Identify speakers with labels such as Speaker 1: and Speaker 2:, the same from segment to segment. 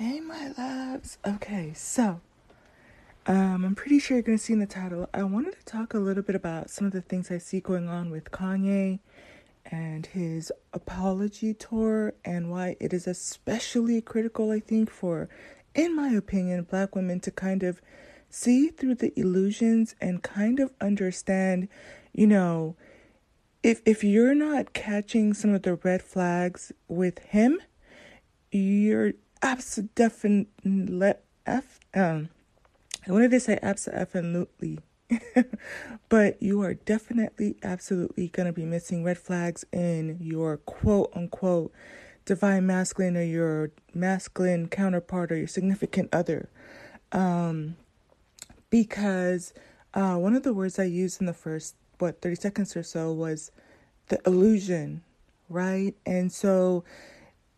Speaker 1: Hey, my loves. Okay, so um, I'm pretty sure you're going to see in the title. I wanted to talk a little bit about some of the things I see going on with Kanye and his apology tour and why it is especially critical, I think, for, in my opinion, black women to kind of see through the illusions and kind of understand, you know, if if you're not catching some of the red flags with him, you're absolutely f um I wanted to say absolutely? But you are definitely absolutely gonna be missing red flags in your quote unquote divine masculine or your masculine counterpart or your significant other. Um because uh one of the words I used in the first what 30 seconds or so was the illusion right? And so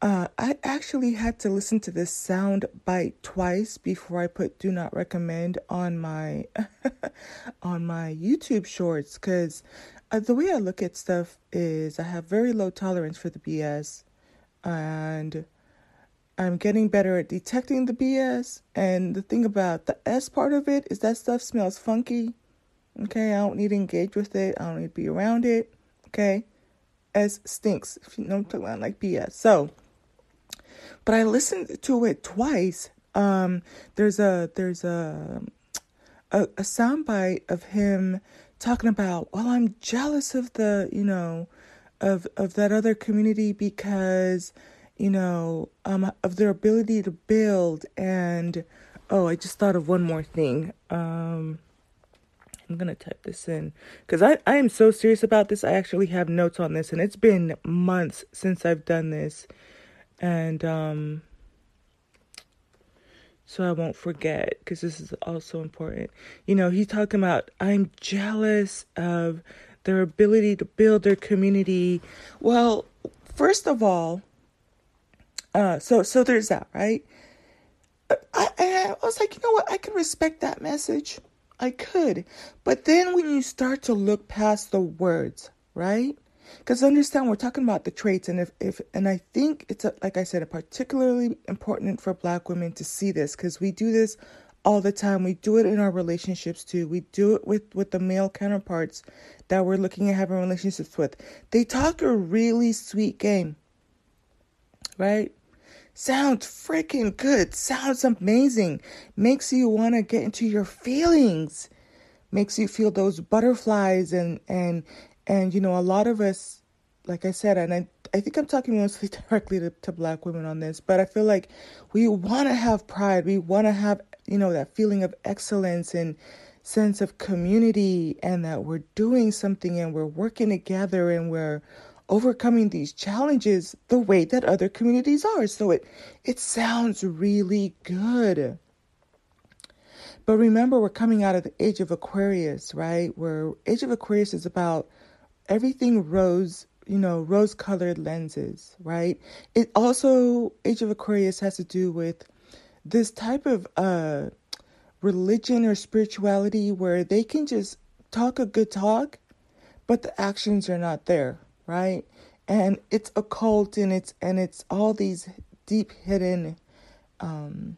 Speaker 1: uh, I actually had to listen to this sound bite twice before I put "do not recommend" on my on my YouTube shorts because uh, the way I look at stuff is I have very low tolerance for the BS, and I'm getting better at detecting the BS. And the thing about the S part of it is that stuff smells funky. Okay, I don't need to engage with it. I don't need to be around it. Okay, S stinks. If you know I'm talking about, like BS. So but I listened to it twice. Um, there's a there's a a, a soundbite of him talking about, well, I'm jealous of the you know of of that other community because you know um of their ability to build and oh I just thought of one more thing um I'm gonna type this in because I, I am so serious about this. I actually have notes on this, and it's been months since I've done this and um, so I won't forget because this is also important. You know, he's talking about I'm jealous of their ability to build their community. Well, first of all, uh, so so there's that, right? I, I was like, you know what? I can respect that message. I could, but then when you start to look past the words, right? Because understand we're talking about the traits, and if, if and I think it's a, like I said, particularly important for Black women to see this because we do this all the time. We do it in our relationships too. We do it with with the male counterparts that we're looking at having relationships with. They talk a really sweet game, right? Sounds freaking good. Sounds amazing. Makes you want to get into your feelings. Makes you feel those butterflies and and and, you know, a lot of us, like I said, and I, I think I'm talking mostly directly to, to black women on this, but I feel like we want to have pride. We want to have, you know, that feeling of excellence and sense of community and that we're doing something and we're working together and we're overcoming these challenges the way that other communities are. So it it sounds really good. But remember we're coming out of the age of Aquarius, right? Where age of Aquarius is about everything rose, you know, rose colored lenses, right? It also, Age of Aquarius has to do with this type of uh, religion or spirituality where they can just talk a good talk, but the actions are not there, right? And it's occult and it's and it's all these deep hidden um,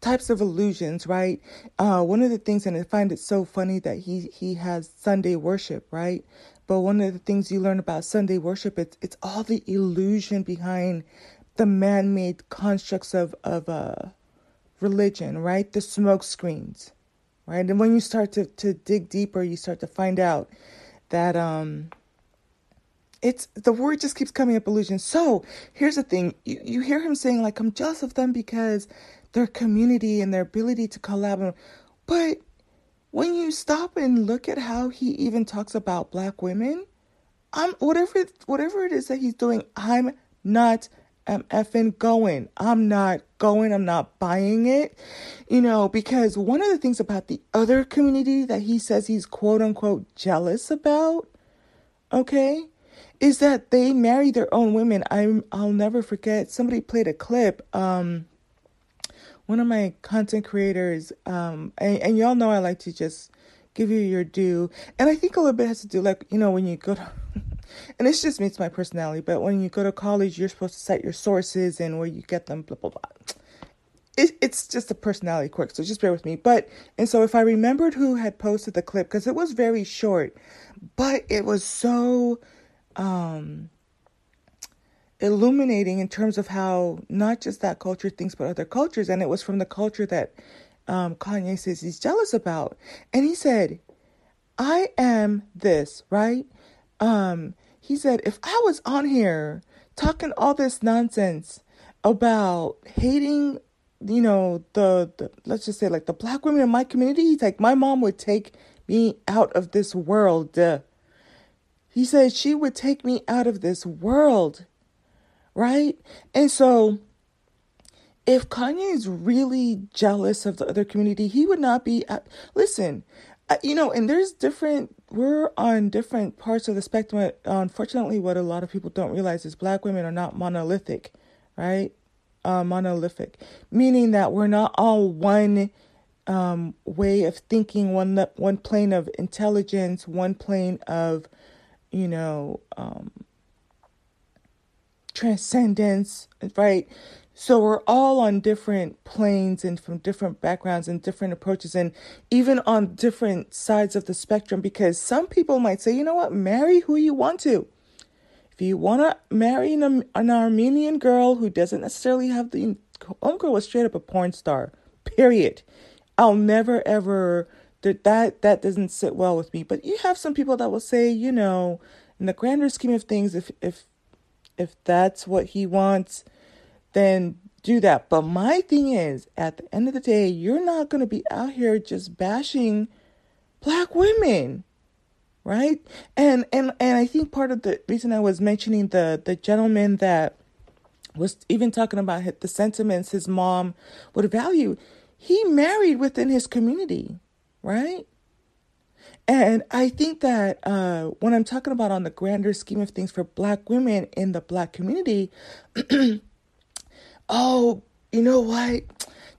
Speaker 1: types of illusions, right? Uh, one of the things, and I find it so funny that he he has Sunday worship, right? But one of the things you learn about Sunday worship, it's it's all the illusion behind the man-made constructs of of uh, religion, right? The smoke screens, right? And when you start to to dig deeper, you start to find out that um it's the word just keeps coming up illusion. So here's the thing: you, you hear him saying like, "I'm jealous of them because their community and their ability to collaborate. But when you stop and look at how he even talks about black women, I'm whatever whatever it is that he's doing, I'm not am effing going. I'm not going. I'm not buying it. You know, because one of the things about the other community that he says he's quote unquote jealous about, okay, is that they marry their own women. I'm I'll never forget somebody played a clip um one of my content creators, um, and, and y'all know I like to just give you your due. And I think a little bit has to do like, you know, when you go to and it's just me, it's my personality. But when you go to college, you're supposed to cite your sources and where you get them, blah blah blah. It, it's just a personality quirk, so just bear with me. But and so if I remembered who had posted the clip because it was very short, but it was so um illuminating in terms of how not just that culture thinks but other cultures. And it was from the culture that um, kanye says he's jealous about. And he said i am this right? Um, he said if i was on here talking all this nonsense about hating you know the, the let's just say like the black women in my community he's like my mom would take me out of this world. He said she would take me out of this world right? And so if Kanye is really jealous of the other community, he would not be. At, listen, you know, and there's different. We're on different parts of the spectrum. Unfortunately, what a lot of people don't realize is black women are not monolithic, right? Uh, monolithic, meaning that we're not all one um, way of thinking, one one plane of intelligence, one plane of, you know, um, transcendence, right? So we're all on different planes and from different backgrounds and different approaches and even on different sides of the spectrum because some people might say, you know what, marry who you want to. If you want to marry an, an Armenian girl who doesn't necessarily have the homegirl was straight up a porn star, period. I'll never ever that that that doesn't sit well with me. But you have some people that will say, you know, in the grander scheme of things, if if if that's what he wants, then do that. But my thing is, at the end of the day, you're not going to be out here just bashing black women right and and and i think part of the reason i was mentioning the the gentleman that was even talking about the sentiments his mom would value he married within his community right and I think that uh, when I'm talking about on the grander scheme of things for Black women in the Black community, oh, you know what?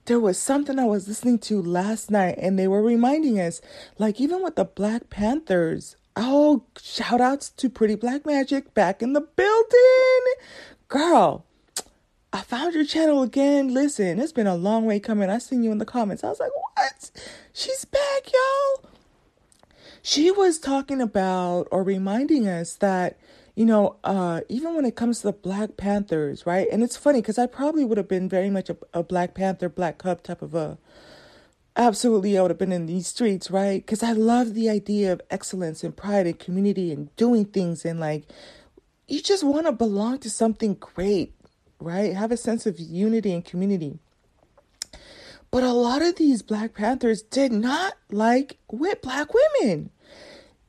Speaker 1: There was something I was listening to last night, and they were reminding us, like even with the Black Panthers. Oh, shout outs to Pretty Black Magic back in the building, girl. I found your channel again. Listen, it's been a long way coming. I seen you in the comments. I was like, what? She's back, y'all she was talking about or reminding us that you know uh, even when it comes to the black panthers right? And it's funny because i probably would have been very much a, a black panther black cub type of a absolutely i would have been in these streets right? Because i love the idea of excellence and pride and community and doing things and like you just want to belong to something great right? Have a sense of unity and community but a lot of these Black Panthers did not like with black women,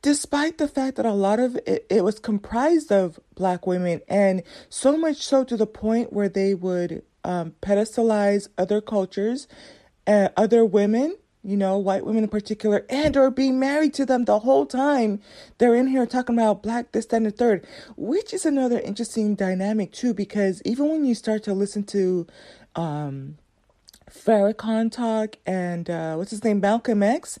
Speaker 1: despite the fact that a lot of it, it was comprised of black women, and so much so to the point where they would um, pedestalize other cultures, uh, other women, you know, white women in particular, and or be married to them the whole time. They're in here talking about black this, that, and the third, which is another interesting dynamic too, because even when you start to listen to um, Farrakhan talk and uh, what's his name, Malcolm X.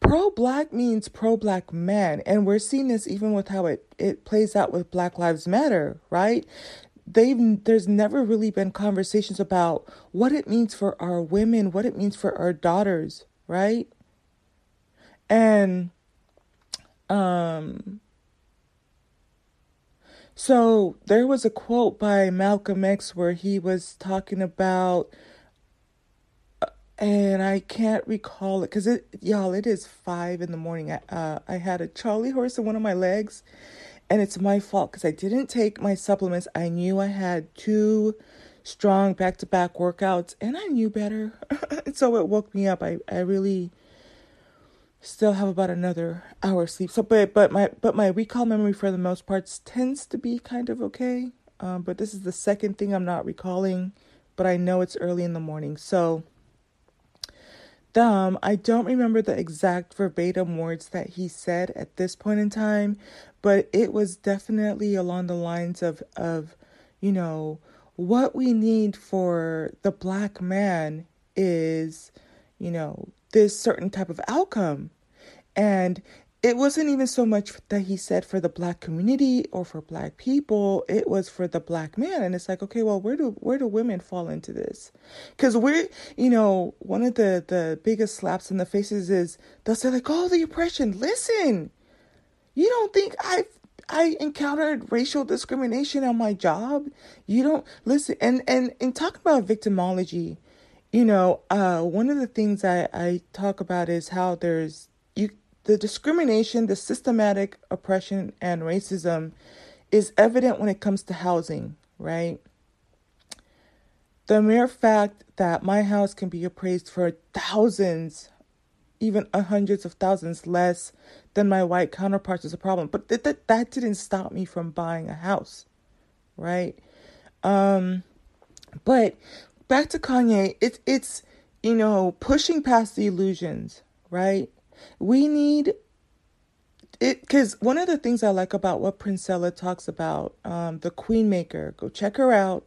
Speaker 1: Pro black means pro black man, and we're seeing this even with how it, it plays out with Black Lives Matter, right? They've there's never really been conversations about what it means for our women, what it means for our daughters, right? And um so there was a quote by Malcolm X where he was talking about, uh, and I can't recall it because it, y'all, it is five in the morning. Uh, I had a Charlie horse in one of my legs, and it's my fault because I didn't take my supplements. I knew I had two strong back to back workouts, and I knew better, so it woke me up. I I really still have about another hour sleep. So, but but my but my recall memory for the most parts tends to be kind of okay. Um, but this is the second thing I'm not recalling, but I know it's early in the morning. So, um, I don't remember the exact verbatim words that he said at this point in time, but it was definitely along the lines of of, you know, what we need for the black man is, you know, this certain type of outcome. And it wasn't even so much that he said for the black community or for black people it was for the black man and it's like okay well where do where do women fall into this because we're you know one of the the biggest slaps in the faces is they'll say like oh the oppression listen you don't think i've I encountered racial discrimination on my job. You don't listen and and in talking about victimology, you know, uh, one of the things I, I talk about is how there's you the discrimination, the systematic oppression, and racism is evident when it comes to housing, right? The mere fact that my house can be appraised for thousands, even hundreds of thousands less than my white counterparts is a problem. But that, that, that didn't stop me from buying a house, right? Um, but back to Kanye, it's it's you know pushing past the illusions, right? We need it because one of the things I like about what Princella talks about, um, the Queen Maker. Go check her out.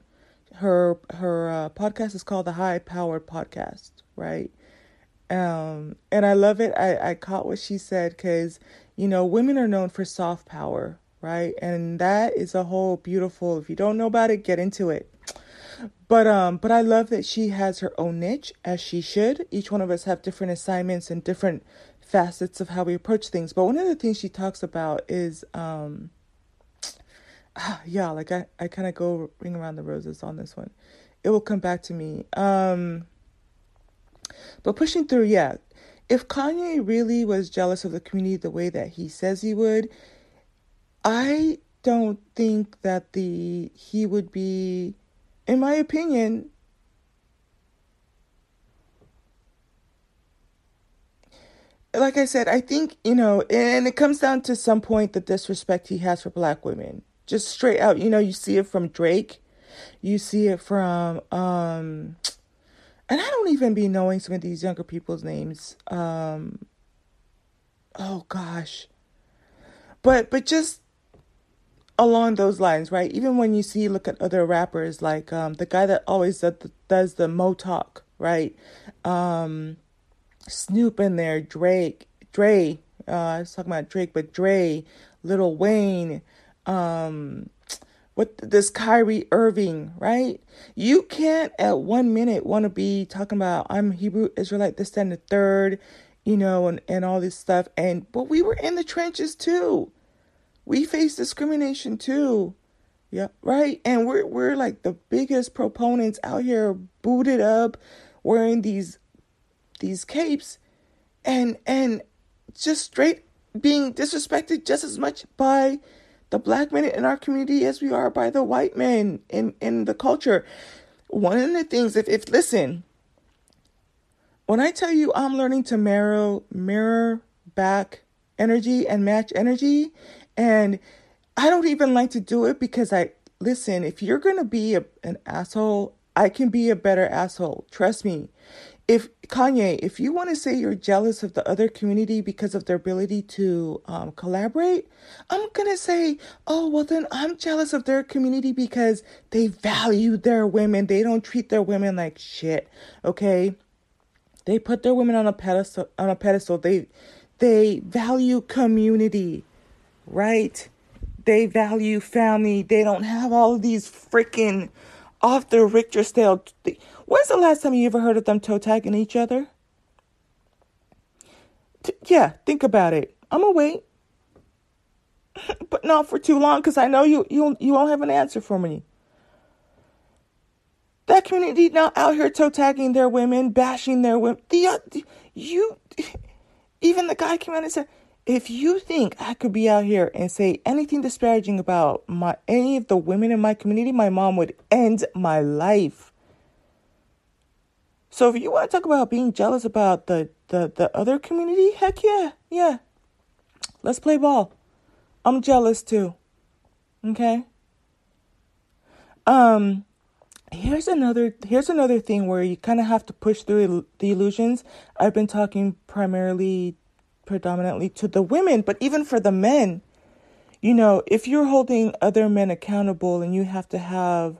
Speaker 1: Her her uh, podcast is called the High Powered Podcast, right? Um, and I love it. I I caught what she said because you know women are known for soft power, right? And that is a whole beautiful. If you don't know about it, get into it. But um, but I love that she has her own niche as she should. Each one of us have different assignments and different facets of how we approach things. But one of the things she talks about is, um, yeah, like I, I kind of go ring around the roses on this one. It will come back to me. Um, but pushing through, yeah. If Kanye really was jealous of the community the way that he says he would, I don't think that the he would be, in my opinion, like I said, I think, you know, and it comes down to some point the disrespect he has for black women. Just straight out, you know, you see it from Drake. You see it from um and I don't even be knowing some of these younger people's names. Um oh gosh. But but just along those lines, right? Even when you see look at other rappers like um the guy that always does the, does the Mo talk, right? Um Snoop in there, Drake, Dre. Uh, I was talking about Drake, but Dre, Lil Wayne, um, what this Kyrie Irving, right? You can't at one minute want to be talking about I'm Hebrew Israelite, this, and the third, you know, and, and all this stuff. And but we were in the trenches too. We face discrimination too. Yeah, right. And we're we're like the biggest proponents out here, booted up, wearing these these capes and and just straight being disrespected just as much by the black men in our community as we are by the white men in in the culture one of the things if if listen when i tell you i'm learning to mirror mirror back energy and match energy and i don't even like to do it because i listen if you're going to be a, an asshole i can be a better asshole trust me if Kanye, if you want to say you're jealous of the other community because of their ability to um, collaborate, I'm gonna say, oh well, then I'm jealous of their community because they value their women. They don't treat their women like shit. Okay, they put their women on a pedestal. On a pedestal. They they value community, right? They value family. They don't have all these freaking off the Richter scale. When's the last time you ever heard of them toe tagging each other? T- yeah, think about it. I'm gonna wait, but not for too long because I know you you you won't have an answer for me. That community now out here toe tagging their women, bashing their women. The, uh, you, even the guy came out and said, if you think I could be out here and say anything disparaging about my any of the women in my community, my mom would end my life. So if you want to talk about being jealous about the the the other community, heck yeah, yeah. Let's play ball. I'm jealous too. Okay? Um here's another here's another thing where you kind of have to push through the illusions. I've been talking primarily predominantly to the women, but even for the men, you know, if you're holding other men accountable and you have to have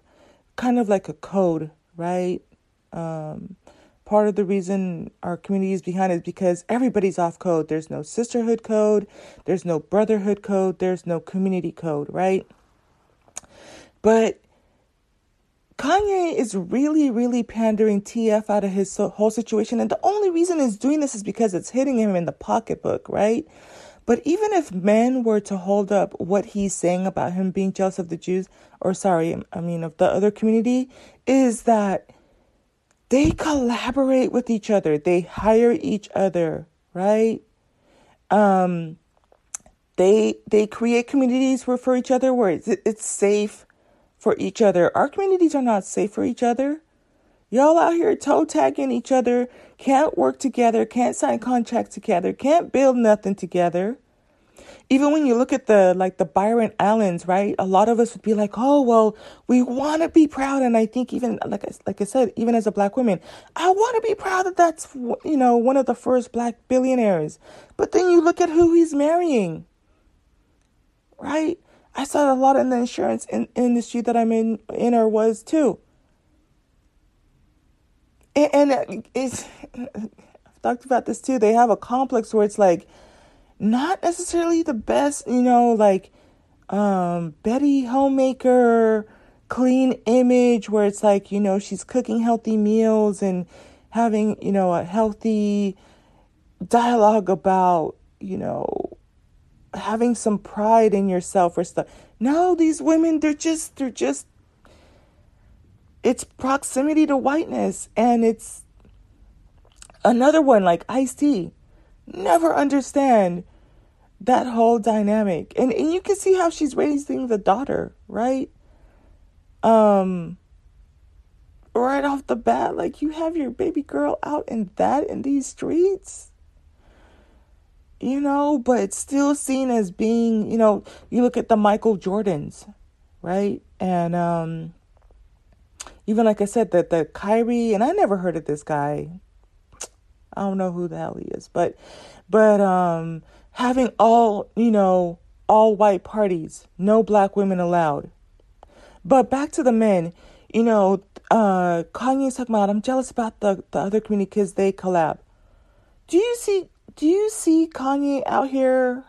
Speaker 1: kind of like a code, right? Um, part of the reason our community is behind is because everybody's off code. There's no sisterhood code, there's no brotherhood code, there's no community code, right? But Kanye is really, really pandering TF out of his whole situation. And the only reason he's doing this is because it's hitting him in the pocketbook, right? But even if men were to hold up what he's saying about him being jealous of the Jews, or sorry, I mean of the other community, is that they collaborate with each other. They hire each other, right? Um, they they create communities for, for each other where it's, it's safe for each other. Our communities are not safe for each other. Y'all out here toe tagging each other, can't work together, can't sign contracts together, can't build nothing together. Even when you look at the like the Byron Allens, right? A lot of us would be like, "Oh, well, we want to be proud." And I think even like like I said, even as a black woman, I want to be proud that that's you know one of the first black billionaires. But then you look at who he's marrying, right? I saw a lot in the insurance in, industry that I'm in in or was too and, and it's I've talked about this too. They have a complex where it's like not necessarily the best, you know, like um, Betty homemaker clean image where it's like you know she's cooking healthy meals and having you know a healthy dialogue about you know having some pride in yourself or stuff no these women they're just they're just it's proximity to whiteness and it's another one like Ice T. Never understand that whole dynamic. And and you can see how she's raising the daughter, right? Um right off the bat, like you have your baby girl out in that in these streets. You know, but it's still seen as being, you know, you look at the Michael Jordans, right? And um even like I said, that the Kyrie, and I never heard of this guy. I don't know who the hell he is, but but um having all, you know, all white parties, no black women allowed. But back to the men, you know, uh Kanye's talking about I'm jealous about the, the other community because they collab. Do you see do you see Kanye out here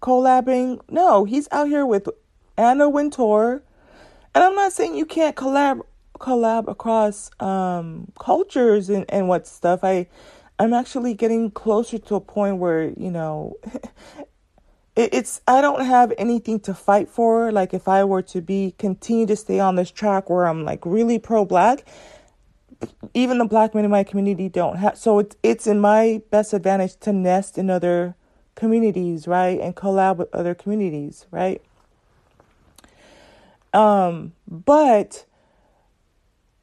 Speaker 1: collabing? No, he's out here with Anna Wintour. And I'm not saying you can't collab collab across um, cultures and, and what stuff. I I'm actually getting closer to a point where you know it, it's I don't have anything to fight for. Like if I were to be continue to stay on this track where I'm like really pro black, even the black men in my community don't have. So it's it's in my best advantage to nest in other communities, right, and collab with other communities, right. Um, but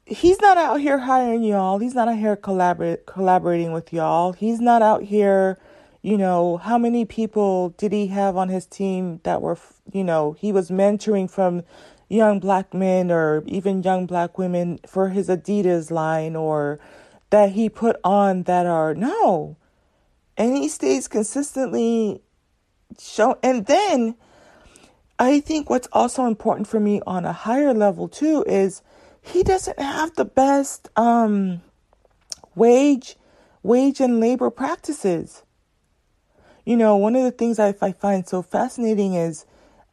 Speaker 1: he's not out here hiring y'all. He's not out here collaborate collaborating with y'all. He's not out here, you know, how many people did he have on his team that were, you know, he was mentoring from young black men or even young black women for his Adidas line or that he put on that are no. And he stays consistently show and then I think what's also important for me on a higher level too is he doesn't have the best um, wage wage and labor practices. You know, one of the things I, I find so fascinating is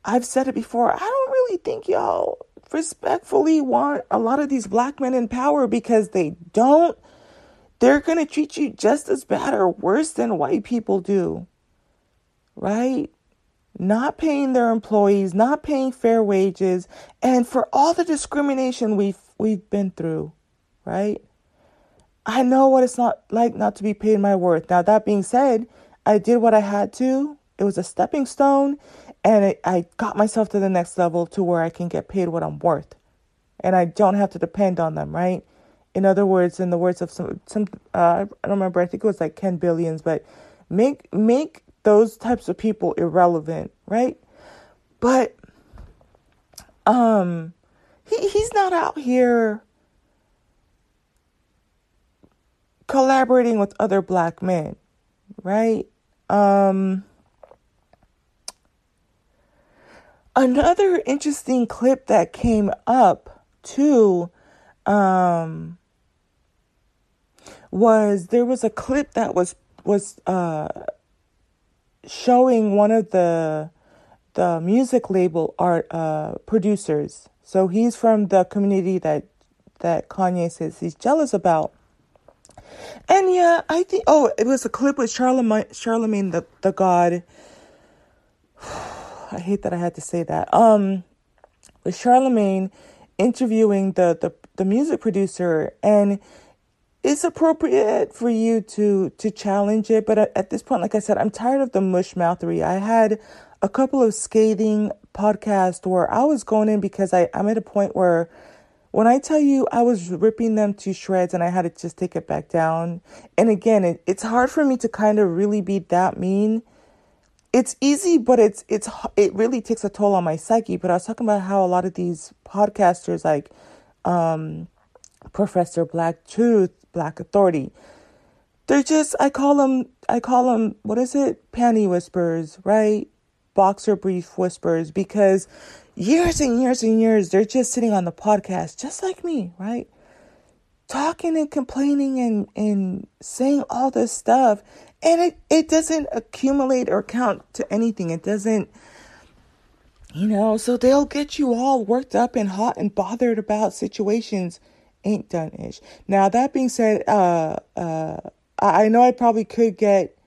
Speaker 1: I've said it before. I don't really think y'all respectfully want a lot of these black men in power because they don't. They're going to treat you just as bad or worse than white people do. Right? not paying their employees, not paying fair wages, and for all the discrimination we've we've been through, right? I know what it's not like not to be paid my worth. Now that being said, I did what I had to. It was a stepping stone, and it, I got myself to the next level to where I can get paid what I'm worth, and I don't have to depend on them, right? In other words, in the words of some some uh, I don't remember. I think it was like Ken Billions, but make make those types of people irrelevant, right? But um he he's not out here collaborating with other black men, right? Um another interesting clip that came up too um was there was a clip that was was uh showing one of the the music label art uh producers. So he's from the community that that Kanye says he's jealous about. And yeah, I think oh, it was a clip with Charlemagne Charlemagne the the God. I hate that I had to say that. Um with Charlemagne interviewing the the, the music producer and it's appropriate for you to to challenge it but at, at this point like i said i'm tired of the mush mouthtery i had a couple of scathing podcasts where i was going in because I, i'm at a point where when i tell you i was ripping them to shreds and i had to just take it back down and again it, it's hard for me to kind of really be that mean it's easy but it's it's it really takes a toll on my psyche but i was talking about how a lot of these podcasters like um professor black truth black authority they're just i call them i call them what is it? Panty whispers right? Boxer brief whispers because years and years and years they're just sitting on the podcast just like me right? Talking and complaining and and saying all this stuff and it, it doesn't accumulate or count to anything. It doesn't, you know, so they'll get you all worked up and hot and bothered about situations ain't done ish. Now, that being said, uh, uh, I know I probably could get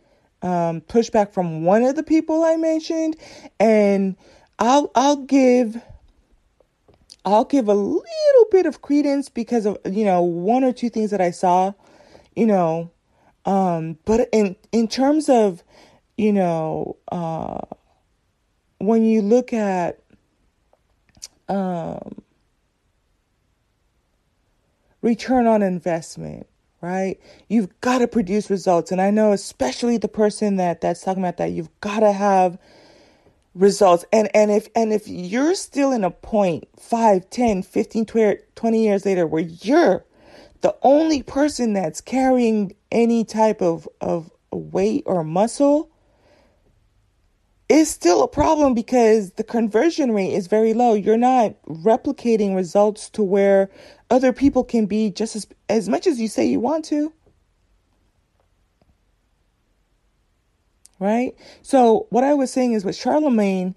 Speaker 1: um, pushback from one of the people I mentioned, and I'll I'll give I'll give a little bit of credence because of you know one or two things that I saw, you know, um, but in in terms of, you know, uh, when you look at um, return on investment, right? You've got to produce results, and I know especially the person that that's talking about that you've got to have results and and if and if you're still in a point 5 10 15 20 years later where you're the only person that's carrying any type of, of weight or muscle is still a problem because the conversion rate is very low. You're not replicating results to where other people can be just as, as much as you say you want to. Right? So, what I was saying is with Charlemagne,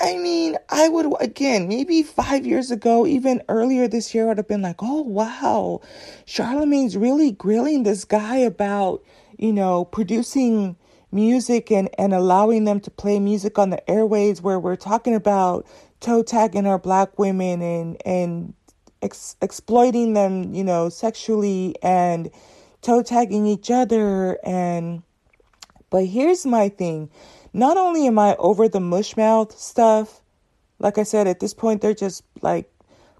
Speaker 1: I mean, I would, again, maybe five years ago, even earlier this year, I'd have been like, oh, wow, Charlemagne's really grilling this guy about, you know, producing music and, and allowing them to play music on the airways where we're talking about toe tagging our black women and, and ex- exploiting them, you know, sexually and toe tagging each other. And, but here's my thing not only am I over the mushmouth stuff, like I said, at this point they're just like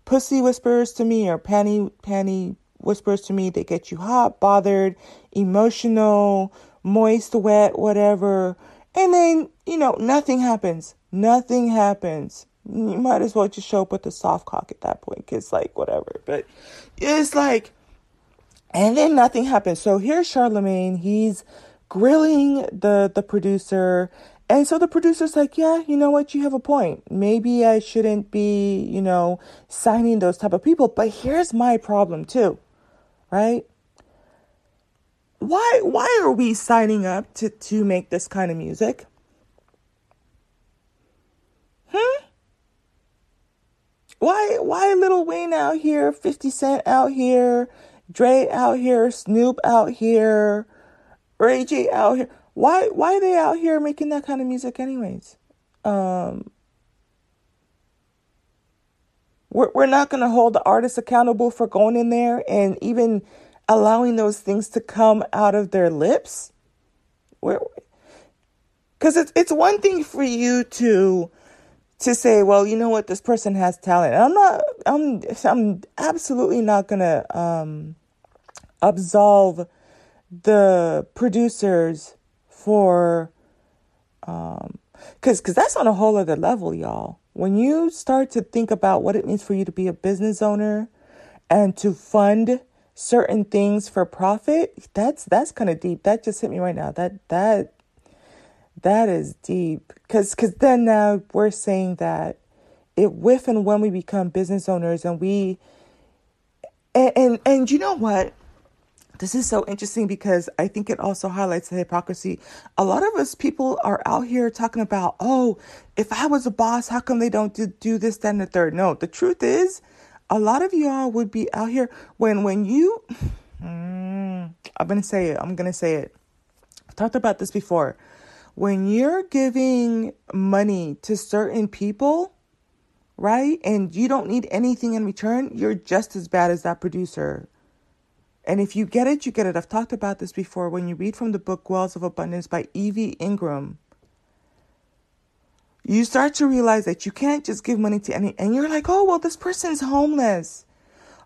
Speaker 1: pussy whispers to me or panty panty whispers to me. They get you hot, bothered, emotional, moist, wet, whatever. And then, you know, nothing happens. Nothing happens. You might as well just show up with a soft cock at that point, cause like whatever. But it's like, and then nothing happens. So here's Charlemagne. He's grilling the the producer. And so the producer's like yeah you know what? You have a point. Maybe i shouldn't be you know signing those type of people but here's my problem too right? Why why are we signing up to to make this kind of music? Hmm? Why why Lil Wayne out here 50 cent out here dre out here snoop out here Ray J out here. Why why are they out here making that kind of music anyways? Um we're we're not gonna hold the artists accountable for going in there and even allowing those things to come out of their lips. Where because it's it's one thing for you to to say, well, you know what, this person has talent. And I'm not I'm I'm absolutely not gonna um absolve the producers for um cuz cuz that's on a whole other level y'all. When you start to think about what it means for you to be a business owner and to fund certain things for profit that's that's kind of deep. That just hit me right now. That that that is deep. Cuz cuz then now we're saying that it if and when we become business owners and we and and, and you know what this is so interesting because I think it also highlights the hypocrisy. A lot of us people are out here talking about, oh, if I was a boss, how come they don't do, do this, that, and the third? No, the truth is, a lot of y'all would be out here when when you. Mm, I'm gonna say it. I'm gonna say it. I've talked about this before. When you're giving money to certain people, right, and you don't need anything in return, you're just as bad as that producer and if you get it, you get it. I've talked about this before. When you read from the book Wells of Abundance by Evie Ingram, you start to realize that you can't just give money to any, and you're like, oh, well, this person's homeless.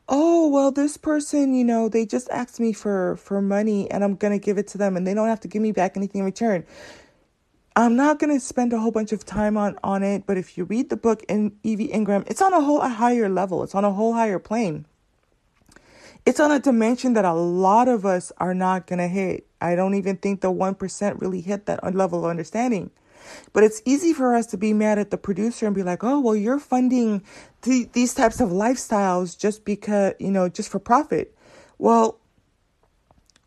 Speaker 1: Oh, well, this person, you know, they just asked me for, for money and I'm going to give it to them and they don't have to give me back anything in return. I'm not going to spend a whole bunch of time on, on it, but if you read the book in Evie Ingram, it's on a whole a higher level. It's on a whole higher plane it's on a dimension that a lot of us are not going to hit. I don't even think the 1% really hit that level of understanding. But it's easy for us to be mad at the producer and be like, oh, well, you're funding th- these types of lifestyles just because, you know, just for profit. Well,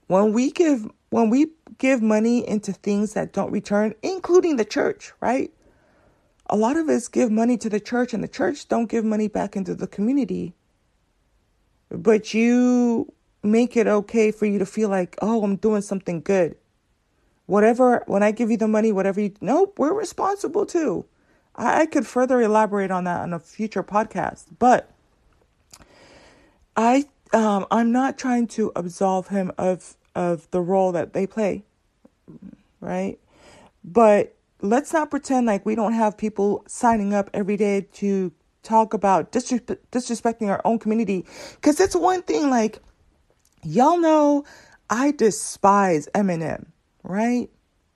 Speaker 1: when we give when we give money into things that don't return, including the church, right? A lot of us give money to the church and the church don't give money back into the community but you make it okay for you to feel like, oh, I'm doing something good. Whatever, when I give you the money, whatever you, nope, we're responsible too. I, I could further elaborate on that on a future podcast, but I, um, I'm not trying to absolve him of, of the role that they play, right? But let's not pretend like we don't have people signing up every day to talk about disrespecting our own community. Because it's one thing, like, y'all know I despise Eminem, right?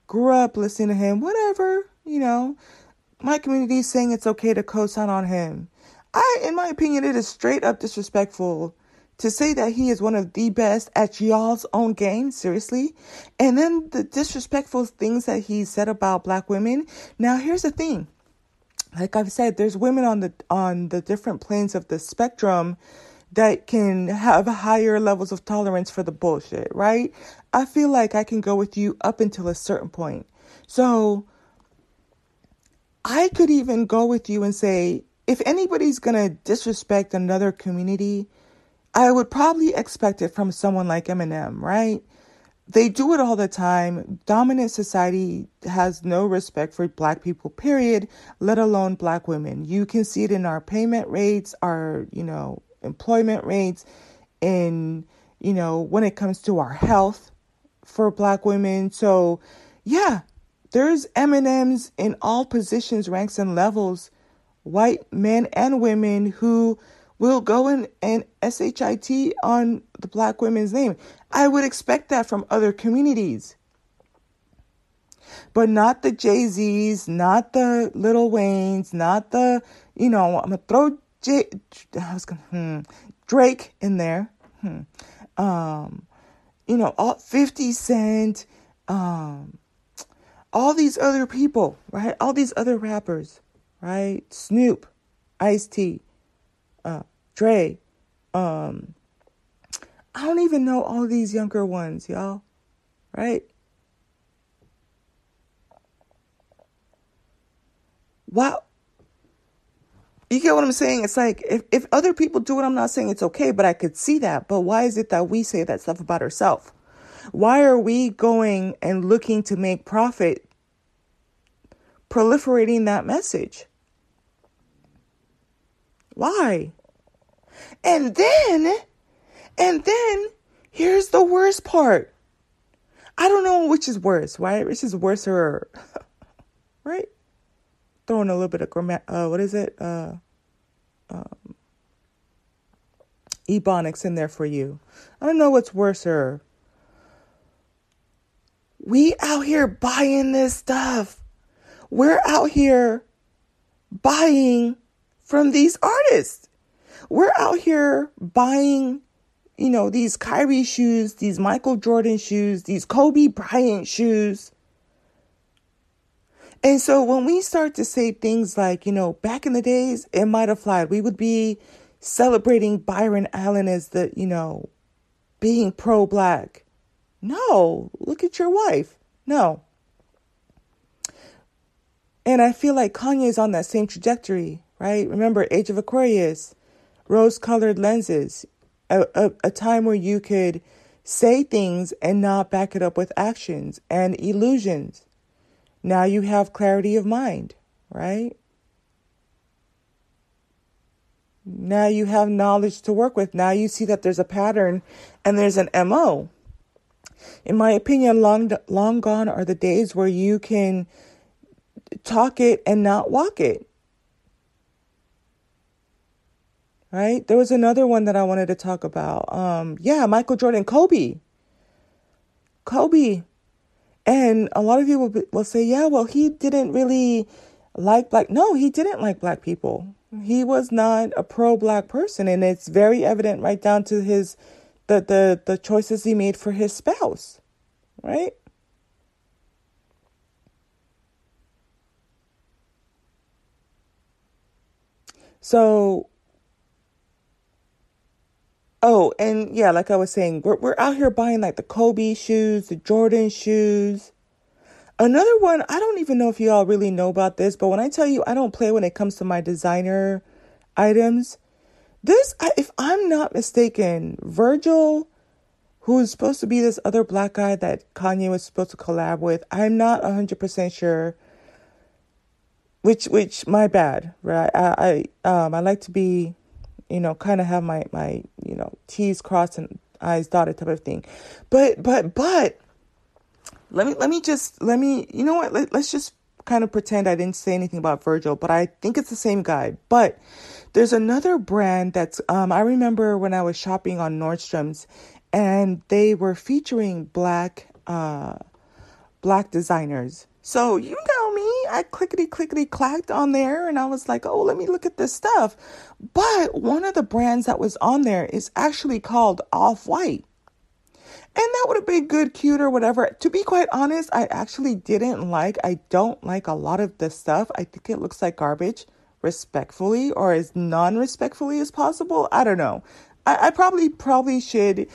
Speaker 1: Grew up listening to him, whatever, you know. My community is saying it's okay to co sign on him. I, in my opinion, it is straight up disrespectful to say that he is one of the best at y'all's own game, seriously. And then the disrespectful things that he said about black women. Now, here's the thing like I've said, there's women on the on the different planes of the spectrum that can have higher levels of tolerance for the bullshit, right? I feel like I can go with you up until a certain point. So I could even go with you and say, if anybody's gonna disrespect another community, I would probably expect it from someone like Eminem, right? They do it all the time. Dominant society has no respect for black people, period, let alone black women. You can see it in our payment rates, our, you know, employment rates, in, you know, when it comes to our health for black women. So, yeah, there's Eminems in all positions, ranks, and levels, white men and women who will go in and SHIT on the black women's name. I would expect that from other communities. But not the Jay Z's, not the Lil Waynes, not the, you know, I'm going to throw J, I was gonna, hmm, Drake in there. Hmm. Um, you know, all 50 Cent, um, all these other people, right? All these other rappers, right? Snoop, Ice T, uh, Dre. Um, I don't even know all these younger ones, y'all. Right? Wow. You get what I'm saying? It's like if, if other people do it, I'm not saying it's okay, but I could see that. But why is it that we say that stuff about ourselves? Why are we going and looking to make profit proliferating that message? Why? And then, and then, here's the worst part. I don't know which is worse, right? Which is worse or, right? Throwing a little bit of grammar, uh, what is it? Uh, um, ebonics in there for you. I don't know what's worse or. We out here buying this stuff. We're out here buying from these artists. We're out here buying, you know, these Kyrie shoes, these Michael Jordan shoes, these Kobe Bryant shoes. And so when we start to say things like, you know, back in the days, it might have flied. We would be celebrating Byron Allen as the, you know, being pro black. No, look at your wife. No. And I feel like Kanye is on that same trajectory, right? Remember, Age of Aquarius, rose colored lenses, a, a, a time where you could say things and not back it up with actions and illusions. Now you have clarity of mind, right? Now you have knowledge to work with. Now you see that there's a pattern and there's an MO. In my opinion, long long gone are the days where you can talk it and not walk it. Right? There was another one that I wanted to talk about. Um yeah, Michael Jordan, Kobe. Kobe. And a lot of people will, will say, "Yeah, well, he didn't really like black." No, he didn't like black people he was not a pro black person and it's very evident right down to his the the the choices he made for his spouse right so oh and yeah like i was saying we're, we're out here buying like the kobe shoes the jordan shoes Another one, I don't even know if you all really know about this, but when I tell you I don't play when it comes to my designer items, this, if I'm not mistaken, Virgil, who's supposed to be this other black guy that Kanye was supposed to collab with, I'm not 100% sure. Which, which, my bad, right? I, I, um, I like to be, you know, kind of have my, my, you know, T's crossed and I's dotted type of thing. But, but, but, let me let me just let me you know what let, let's just kind of pretend I didn't say anything about Virgil, but I think it's the same guy. But there's another brand that's um I remember when I was shopping on Nordstrom's and they were featuring black uh black designers. So you know me, I clickety clickety clacked on there and I was like, oh, let me look at this stuff. But one of the brands that was on there is actually called Off White. And that would have been good, cute, or whatever. To be quite honest, I actually didn't like, I don't like a lot of this stuff. I think it looks like garbage, respectfully, or as non respectfully as possible. I don't know. I, I probably, probably should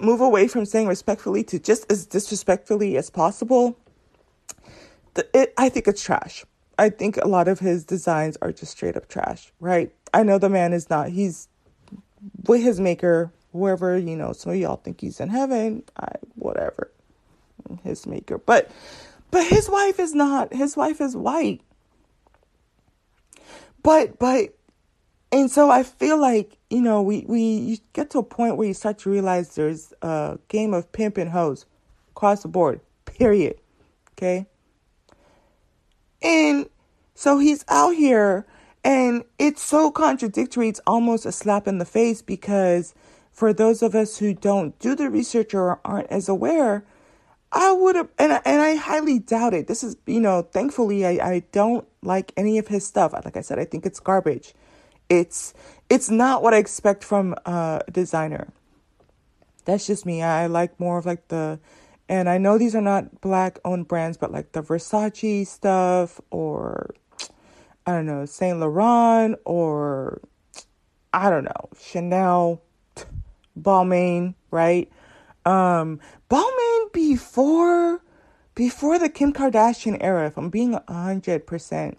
Speaker 1: move away from saying respectfully to just as disrespectfully as possible. It, I think it's trash. I think a lot of his designs are just straight up trash, right? I know the man is not, he's with his maker, whoever, you know, some of y'all think he's in heaven, I whatever. His maker. But but his wife is not. His wife is white. But but and so I feel like, you know, we we you get to a point where you start to realize there's a game of pimp and hose across the board. Period. Okay? And so he's out here and it's so contradictory. It's almost a slap in the face because for those of us who don't do the research or aren't as aware, I would have, and, and I highly doubt it. This is, you know, thankfully, I, I don't like any of his stuff. Like I said, I think it's garbage. It's, it's not what I expect from a designer. That's just me. I like more of like the, and I know these are not black owned brands, but like the Versace stuff or I don't know, Saint Laurent or I don't know, Chanel Balmain, right? Um, Balmain before before the Kim Kardashian era, if I'm being a hundred percent,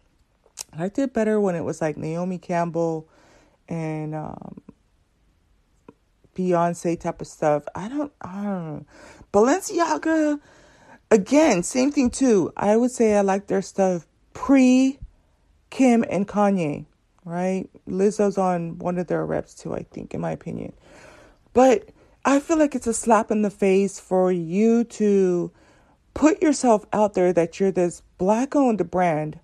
Speaker 1: I did better when it was like Naomi Campbell and um, Beyonce type of stuff. I don't, I don't know. Balenciaga, again, same thing too. I would say I like their stuff pre Kim and Kanye, right? Lizzo's on one of their reps too, I think, in my opinion. But I feel like it's a slap in the face for you to put yourself out there that you're this black owned brand,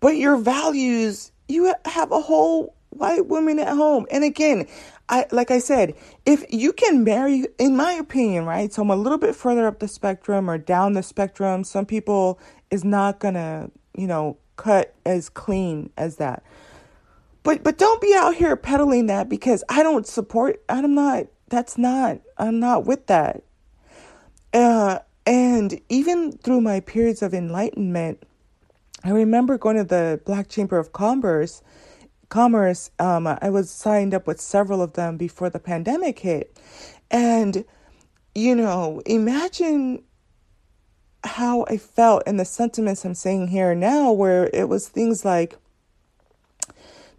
Speaker 1: but your values, you have a whole white woman at home. And again, I like I said, if you can marry, in my opinion, right? So I'm a little bit further up the spectrum or down the spectrum. Some people is not gonna, you know, cut as clean as that. But but don't be out here peddling that because I don't support I'm not that's not I'm not with that. Uh and even through my periods of enlightenment, I remember going to the Black Chamber of Commerce Commerce. Um, I was signed up with several of them before the pandemic hit. And, you know, imagine how I felt and the sentiments I'm saying here now, where it was things like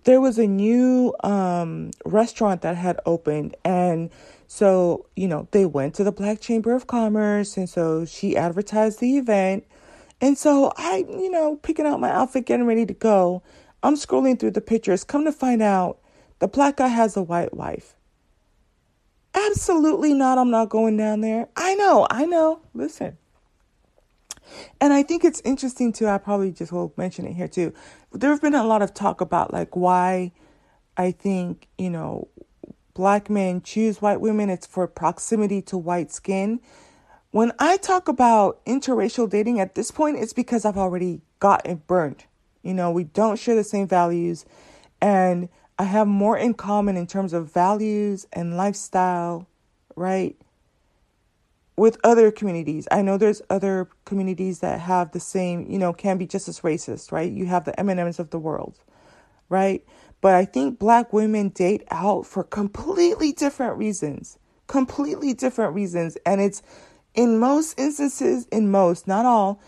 Speaker 1: there was a new um, restaurant that had opened. And so, you know, they went to the Black Chamber of Commerce. And so she advertised the event. And so I, you know, picking out my outfit, getting ready to go. I'm scrolling through the pictures. Come to find out, the black guy has a white wife. Absolutely not. I'm not going down there. I know. I know. Listen. And I think it's interesting too. I probably just will mention it here too. There have been a lot of talk about like why I think, you know, black men choose white women. It's for proximity to white skin. When I talk about interracial dating at this point, it's because I've already gotten burned. You know, we don't share the same values, and I have more in common in terms of values and lifestyle, right? With other communities. I know there's other communities that have the same, you know, can be just as racist, right? You have the Eminems of the world, right? But I think black women date out for completely different reasons. Completely different reasons. And it's in most instances, in most, not all,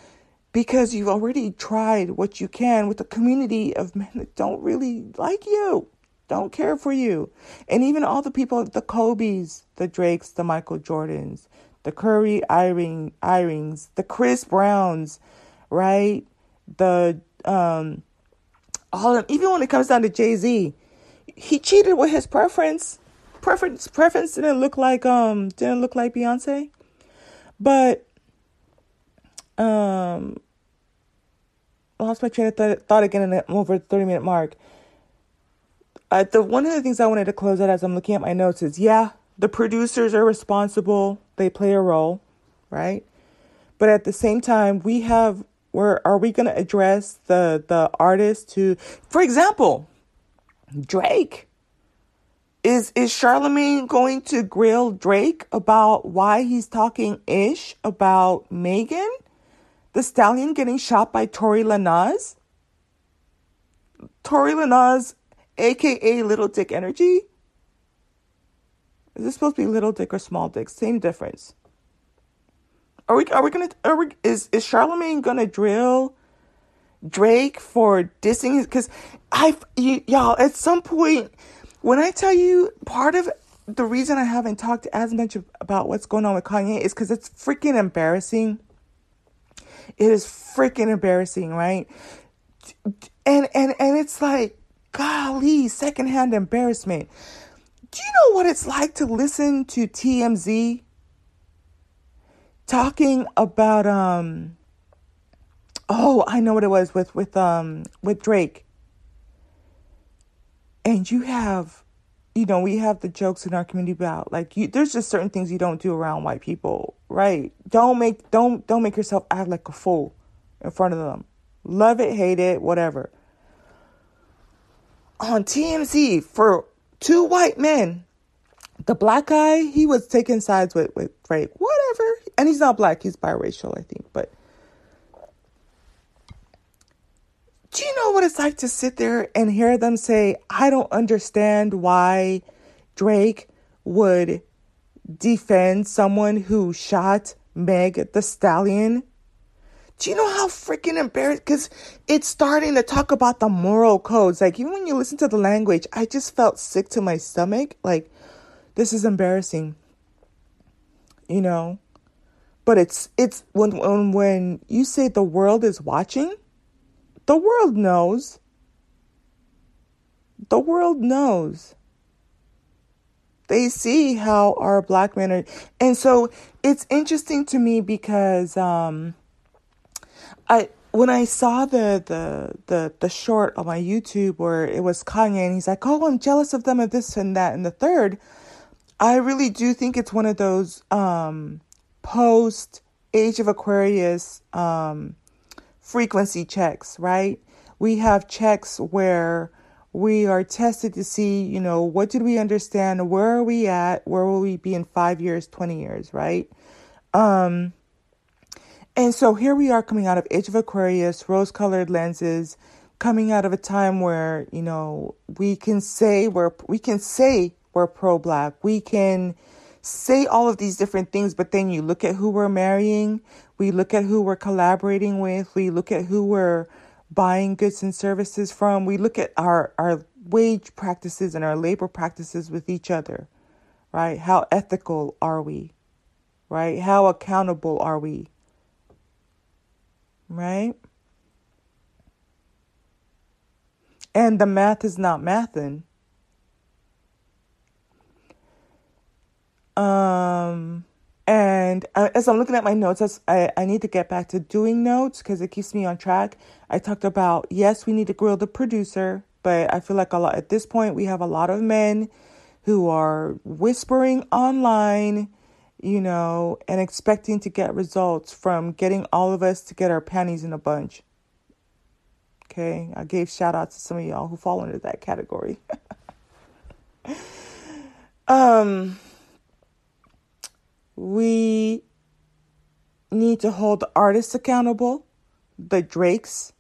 Speaker 1: because you've already tried what you can with a community of men that don't really like you, don't care for you. And even all the people, the Kobe's, the Drakes, the Michael Jordans, the Kyrie Irving, Irvings, the Chris Browns, right? The, um, all of them, even when it comes down to Jay Z, he cheated with his preference. Preference preference didn't look like um didn't look like Beyonce. But um, lost my train of th- thought again in the over 30 minute mark. Uh, the one of the things I wanted to close out as I'm looking at my notes is yeah, the producers are responsible. They play a role, right? But at the same time, we have where are we going to address the the artists who, for example, Drake is is Charlemagne going to grill Drake about why he's talking ish about Megan, the stallion getting shot by Tory Lanez? Tory Lanez, aka Little Dick Energy. Is this supposed to be little dick or small dick? Same difference. Are we are we gonna are we is is Charlemagne gonna drill Drake for dissing because I y'all at some point when I tell you part of the reason I haven't talked as much about what's going on with Kanye is because it's freaking embarrassing. It is freaking embarrassing, right? And and and it's like, golly, secondhand embarrassment. Do you know what it's like to listen to TMZ talking about um oh, I know what it was with with um with Drake and you have you know we have the jokes in our community about like you there's just certain things you don't do around white people right? Don't make don't don't make yourself act like a fool in front of them. Love it hate it whatever. On TMZ for two white men the black guy he was taking sides with with Drake whatever. And he's not black he's biracial I think but Do you know what it's like to sit there and hear them say, I don't understand why Drake would defend someone who shot Meg the Stallion? Do you know how freaking embarrassed? Because it's starting to talk about the moral codes. Like, even when you listen to the language, I just felt sick to my stomach. Like, this is embarrassing. You know? But it's, it's when, when, when you say the world is watching, the world knows. The world knows. They see how our black men are. And so it's interesting to me because um, I when I saw the, the the the short on my YouTube where it was Kanye and he's like, "Oh, I'm jealous of them of this and that and the third, I really do think it's one of those um, post Age of Aquarius um, frequency checks, right? We have checks where we are tested to see, you know, what did we understand? Where are we at? Where will we be in five years, 20 years, right? Um, and so here we are coming out of Age of Aquarius, rose colored lenses, coming out of a time where, you know, we can say we're we can say we're pro black. We can say all of these different things, but then you look at who we're marrying, we look at who we're collaborating with, we look at who we're buying goods and services from, we look at our our wage practices and our labor practices with each other. Right? How ethical are we? Right? How accountable are we? Right? And the math is not mathing. Um, and as I'm looking at my notes, as I, I need to get back to doing notes because it keeps me on track. I talked about yes, we need to grill the producer, but I feel like a lot at this point we have a lot of men who are whispering online, you know, and expecting to get results from getting all of us to get our panties in a bunch. Okay, I gave shout out to some of y'all who fall into that category. um, we need to hold the artists accountable, the Drakes,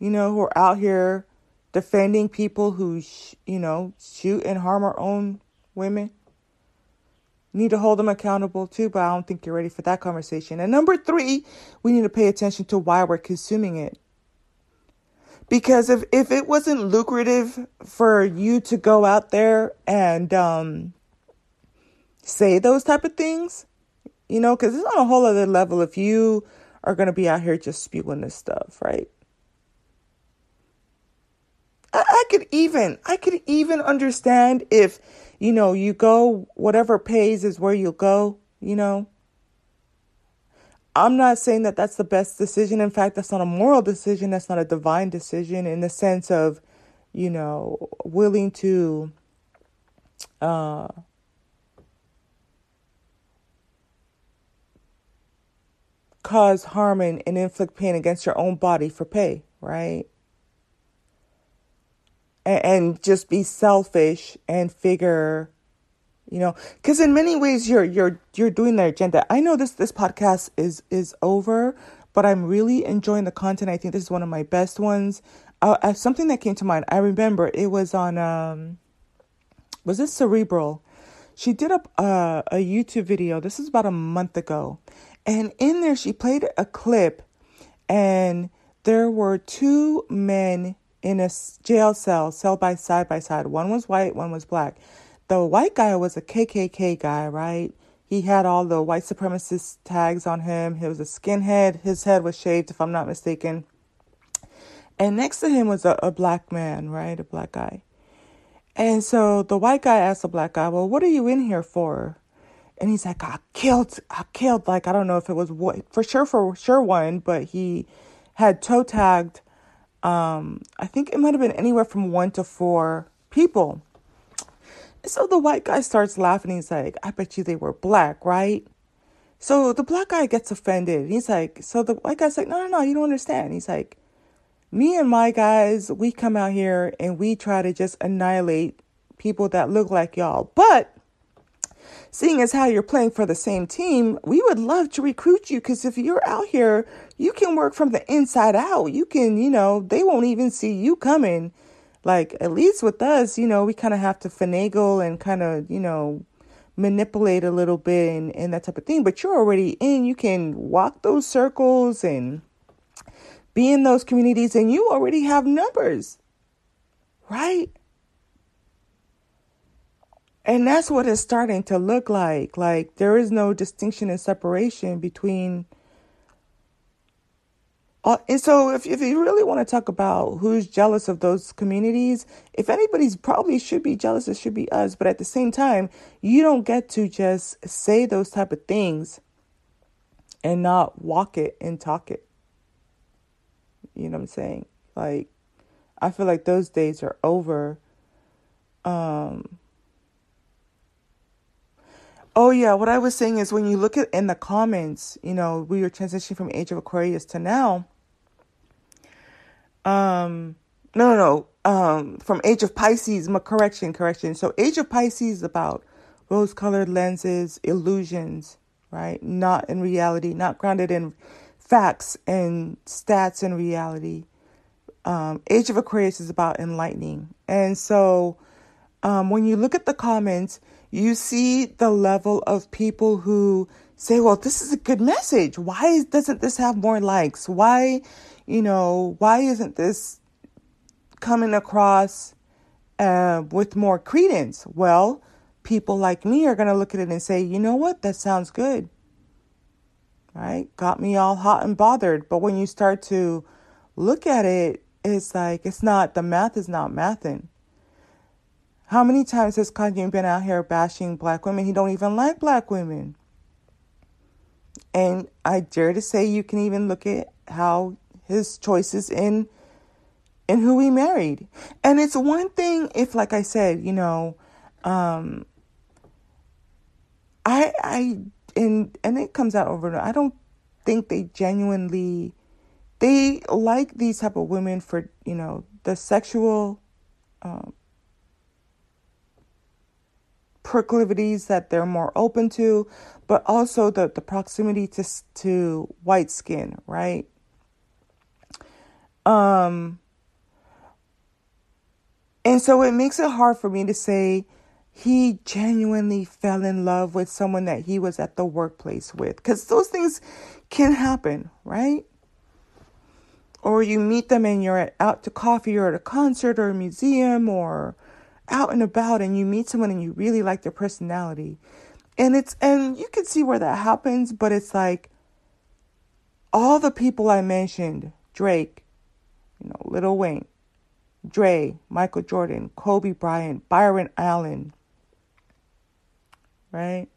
Speaker 1: you know, who are out here defending people who, sh- you know, shoot and harm our own women. Need to hold them accountable too, but I don't think you're ready for that conversation. And number three, we need to pay attention to why we're consuming it. Because if, if it wasn't lucrative for you to go out there and um, say those type of things, you know, because it's on a whole other level if you are going to be out here just spewing this stuff, right? I, I could even, I could even understand if, you know, you go, whatever pays is where you'll go, you know. I'm not saying that that's the best decision. In fact, that's not a moral decision. That's not a divine decision in the sense of, you know, willing to uh, cause harm and, and inflict pain against your own body for pay, right? And, and just be selfish and figure you know because in many ways you're you're you're doing the agenda. I know this this podcast is is over but i'm really enjoying the content. I think this is one of my best ones. Uh, uh, something that came to mind i remember it was on um was this cerebral? She did a uh, a youtube video. This is about a month ago and in there she played a clip and there were two men in a jail cell cell by side by side one was white one was black the white guy was a KKK guy, right? He had all the white supremacist tags on him. He was a skinhead. His head was shaved, if I'm not mistaken. And next to him was a, a black man, right? A black guy. And so the white guy asked the black guy, Well, what are you in here for? And he's like, I killed, I killed, like, I don't know if it was what, for sure, for sure one, but he had toe tagged, um, I think it might have been anywhere from one to four people. So the white guy starts laughing. He's like, I bet you they were black, right? So the black guy gets offended. He's like, so the white guy's like, no, no, no, you don't understand. He's like, me and my guys, we come out here and we try to just annihilate people that look like y'all. But seeing as how you're playing for the same team, we would love to recruit you because if you're out here, you can work from the inside out. You can, you know, they won't even see you coming like, at least with us, you know, we kind of have to finagle and kind of, you know, manipulate a little bit and, and that type of thing. But you're already in. You can walk those circles and be in those communities, and you already have numbers, right? And that's what it's starting to look like. Like, there is no distinction and separation between uh, and so, if, if you really want to talk about who's jealous of those communities, if anybody's probably should be jealous, it should be us. But at the same time, you don't get to just say those type of things and not walk it and talk it. You know what I'm saying? Like, I feel like those days are over. Um, Oh yeah, what I was saying is when you look at in the comments, you know, we were transitioning from Age of Aquarius to now. Um, no, no, no. Um, from Age of Pisces, my correction, correction. So Age of Pisces is about rose-colored lenses, illusions, right? Not in reality, not grounded in facts and stats and reality. um, Age of Aquarius is about enlightening. And so um, when you look at the comments, you see the level of people who say, well, this is a good message. Why doesn't this have more likes? Why, you know, why isn't this coming across uh, with more credence? Well, people like me are going to look at it and say, you know what? That sounds good. Right? Got me all hot and bothered. But when you start to look at it, it's like, it's not, the math is not mathing. How many times has Kanye been out here bashing black women? He don't even like black women. And I dare to say you can even look at how his choices in in who he married. And it's one thing if like I said, you know, um I I and and it comes out over I don't think they genuinely they like these type of women for, you know, the sexual um proclivities that they're more open to, but also the, the proximity to to white skin, right? Um, and so it makes it hard for me to say he genuinely fell in love with someone that he was at the workplace with, because those things can happen, right? Or you meet them and you're at, out to coffee or at a concert or a museum or out and about and you meet someone and you really like their personality. And it's and you can see where that happens, but it's like all the people I mentioned, Drake, you know, Lil Wayne, Dre, Michael Jordan, Kobe Bryant, Byron Allen, right?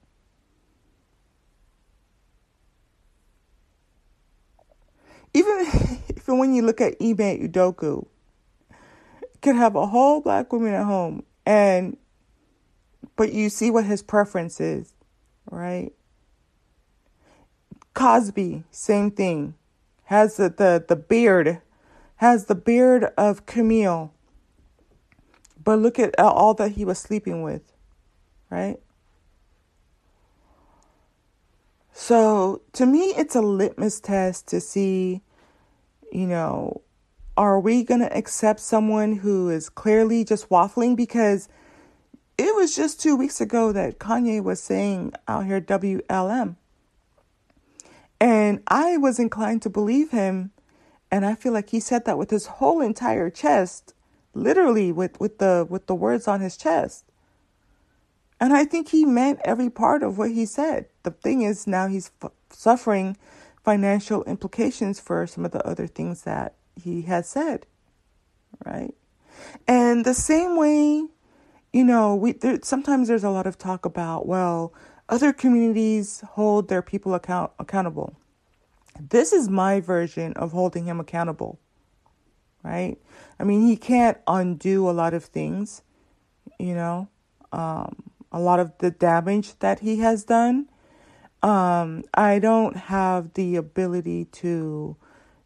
Speaker 1: Even even when you look at Ime Udoka, could have a whole black woman at home and but you see what his preference is, right? Cosby, same thing. Has the, the, the beard, has the beard of Camille. But look at all that he was sleeping with, right? So to me, it's a litmus test to see, you know, are we going to accept someone who is clearly just waffling? Because it was just two weeks ago that Kanye was saying out here WLM. And I was inclined to believe him. And I feel like he said that with his whole entire chest, literally with, with the with the words on his chest. And I think he meant every part of what he said. The thing is now he's f- suffering financial implications for some of the other things that he has said, right? And the same way, you know, we there, sometimes there's a lot of talk about well, other communities hold their people account accountable. This is my version of holding him accountable, right? I mean, he can't undo a lot of things, you know, um, a lot of the damage that he has done. Um, I don't have the ability to,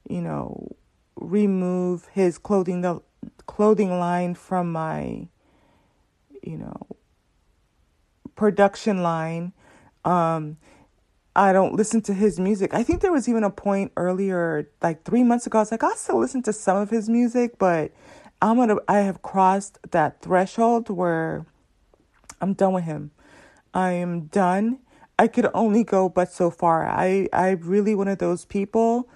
Speaker 1: you know, remove his clothing the clothing line from my you know production line um I don't listen to his music. I think there was even a point earlier, like three months ago, I was like, I'll still listen to some of his music, but I'm gonna I have crossed that threshold where I'm done with him. I am done. I could only go but so far. I I really one of those people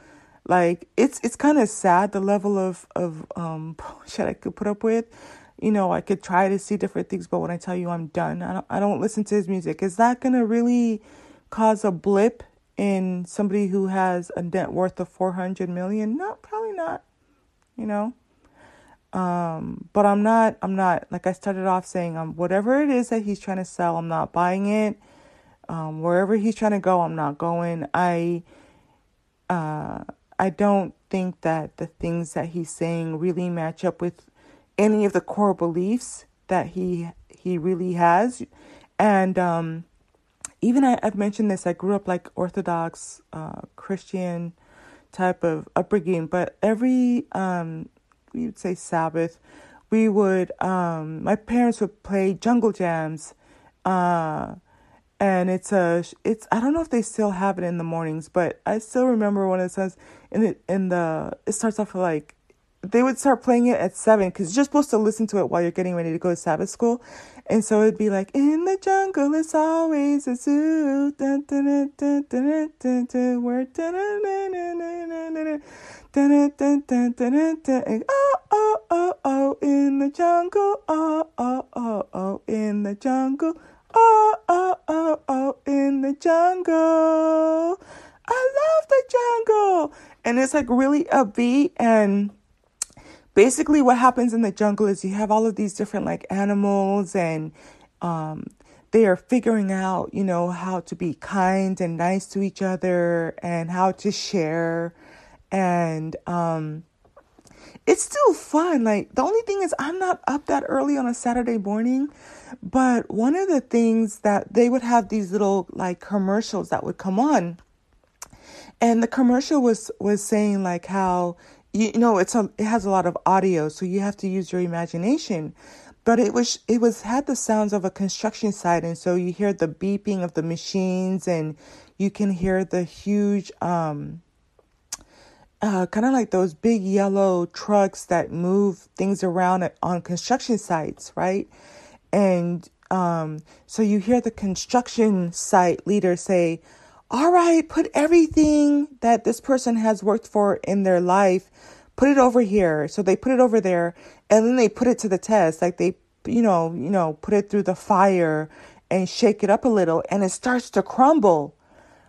Speaker 1: like it's it's kind of sad the level of of um shit I could put up with. You know, I could try to see different things, but when I tell you I'm done, I don't I don't listen to his music. Is that gonna really cause a blip in somebody who has a net worth of four hundred million? No, probably not. You know. Um, but I'm not I'm not like I started off saying um whatever it is that he's trying to sell, I'm not buying it. Um, wherever he's trying to go, I'm not going. I uh I don't think that the things that he's saying really match up with any of the core beliefs that he he really has. And um, even I, have mentioned this. I grew up like Orthodox uh, Christian type of upbringing, but every um, we would say Sabbath, we would um, my parents would play jungle jams. Uh, and it's a it's I don't know if they still have it in the mornings, but I still remember when it says in it in the it starts off like they would start playing it at seven because you're supposed to listen to it while you're getting ready to go to Sabbath school. And so it'd be like, in the jungle, it's always a zoo. Dun, dun, dun, dun, dun, dun, where, dun, dun, dun, dun, dun, dun, dun, dun, dun, dun, dun, oh, oh, oh, oh, in the jungle, oh, oh, oh, oh, in the jungle, oh, oh, oh, oh, in the jungle. I love the jungle. And it's like really upbeat and basically what happens in the jungle is you have all of these different like animals and um, they are figuring out you know how to be kind and nice to each other and how to share and um, it's still fun like the only thing is i'm not up that early on a saturday morning but one of the things that they would have these little like commercials that would come on. And the commercial was was saying like how you know it's a it has a lot of audio so you have to use your imagination. But it was it was had the sounds of a construction site and so you hear the beeping of the machines and you can hear the huge um uh, kind of like those big yellow trucks that move things around on construction sites right and um so you hear the construction site leader say all right, put everything that this person has worked for in their life, put it over here. So they put it over there and then they put it to the test. Like they, you know, you know, put it through the fire and shake it up a little and it starts to crumble,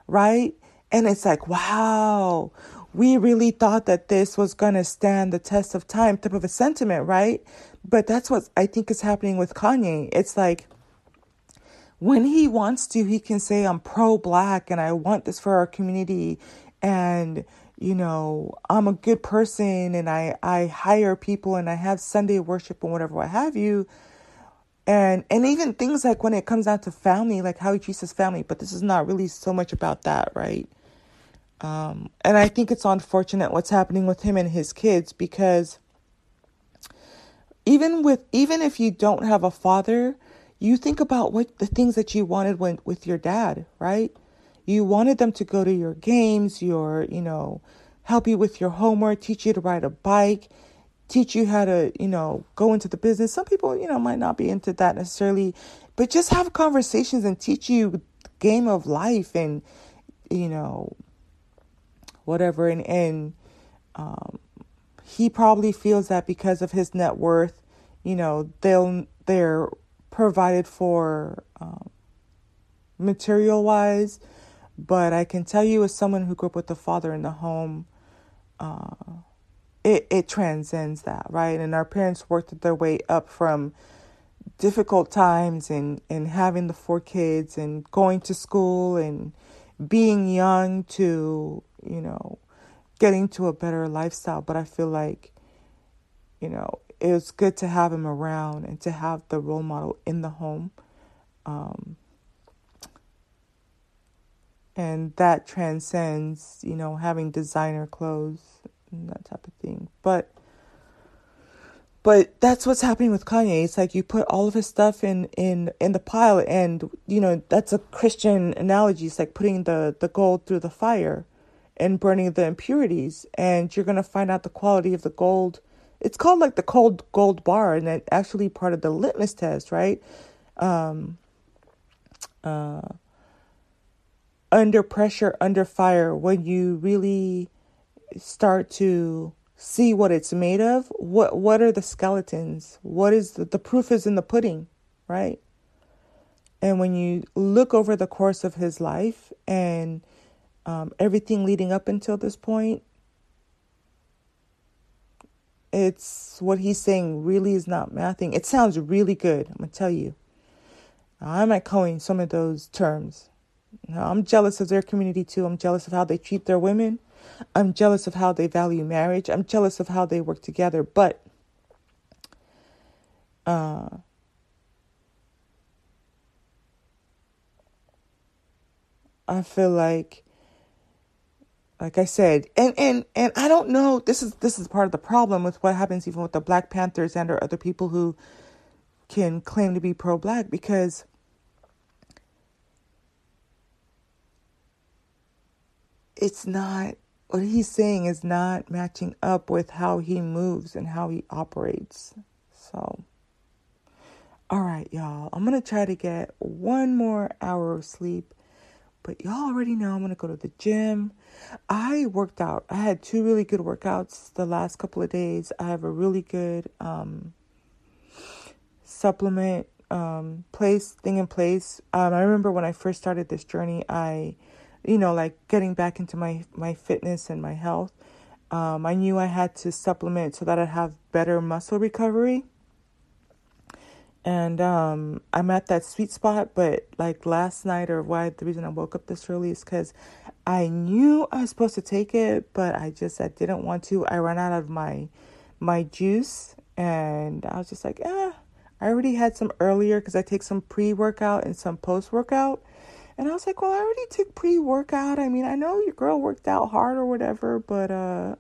Speaker 1: right? And it's like, wow, we really thought that this was going to stand the test of time type of a sentiment, right? But that's what I think is happening with Kanye. It's like, when he wants to, he can say, I'm pro black and I want this for our community. And, you know, I'm a good person and I, I hire people and I have Sunday worship and whatever, what have you. And, and even things like when it comes down to family, like how he treats his family, but this is not really so much about that, right? Um, and I think it's unfortunate what's happening with him and his kids because even with even if you don't have a father, you think about what the things that you wanted when with your dad, right? You wanted them to go to your games, your, you know, help you with your homework, teach you to ride a bike, teach you how to, you know, go into the business. Some people, you know, might not be into that necessarily, but just have conversations and teach you game of life and, you know, whatever. And, and, um, he probably feels that because of his net worth, you know, they'll, they're provided for um, material wise, but I can tell you, as someone who grew up with the father in the home, uh, it, it transcends that, right? And our parents worked their way up from difficult times and, and having the four kids and going to school and being young to, you know, getting to a better lifestyle. But I feel like, you know, it was good to have him around and to have the role model in the home. Um, and that transcends, you know, having designer clothes and that type of thing. But but that's what's happening with Kanye. It's like you put all of his stuff in in in the pile, and you know that's a Christian analogy. It's like putting the the gold through the fire and burning the impurities, and you're gonna find out the quality of the gold. It's called like the cold gold bar and it actually part of the litmus test right? Um uh under pressure under fire when you really start to see what it's made of what what are the skeletons? What is the, the proof is in the pudding right? And when you look over the course of his life and um, everything leading up until this point it's what he's saying really is not mathing. It sounds really good. I'm gonna tell you. I'm echoing some of those terms. Now, I'm jealous of their community too. I'm jealous of how they treat their women. I'm jealous of how they value marriage. I'm jealous of how they work together. But uh, I feel like like I said, and and and I don't know. This is this is part of the problem with what happens even with the Black Panthers and or other people who can claim to be pro-black because it's not what he's saying is not matching up with how he moves and how he operates. So, all right, y'all. I'm to try to get one more hour of sleep. But y'all already know I'm to go to the gym. I worked out. I had two really good workouts the last couple of days. I have a really good um, supplement um, place thing in place. Um, I remember when I first started this journey, I, you know, like getting back into my my fitness and my health. Um, I knew I had to supplement so that I'd have better muscle recovery. And um, I'm at that sweet spot, but like last night, or why the reason I woke up this early is because I knew I was supposed to take it, but I just I didn't want to. I ran out of my my juice, and I was just like, ah. I already had some earlier because I take some pre workout and some post workout. And I was like, well, I already took pre workout. I mean, I know your girl worked out hard or whatever, but uh,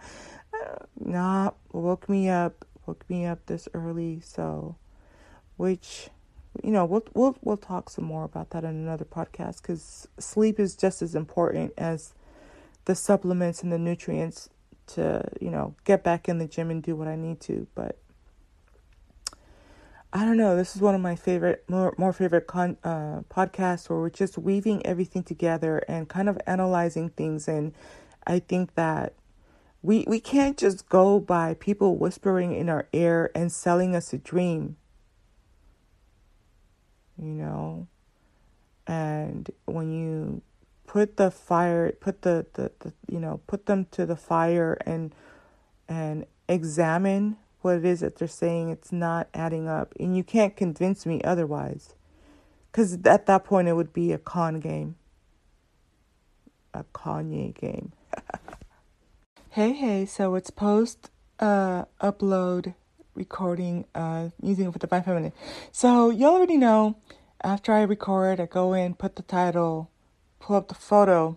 Speaker 1: nah, woke me up, woke me up this early. So, which, you know, we'll we'll we'll talk some more about that in another podcast because sleep is just as important as the supplements and the nutrients to you know get back in the gym and do what I need to. But I don't know. This is one of my favorite, more more favorite con, uh, podcasts where we're just weaving everything together and kind of analyzing things. And I think that we we can't just go by people whispering in our ear and selling us a dream. You know, and when you put the fire, put the, the, the you know, put them to the fire and and examine what it is that they're saying, it's not adding up. And you can't convince me otherwise. Because at that point, it would be a con game. A Kanye game. hey, hey, so it's post uh, upload recording uh, it for Divine Feminine. So you already know after I record, I go in, put the title, pull up the photo.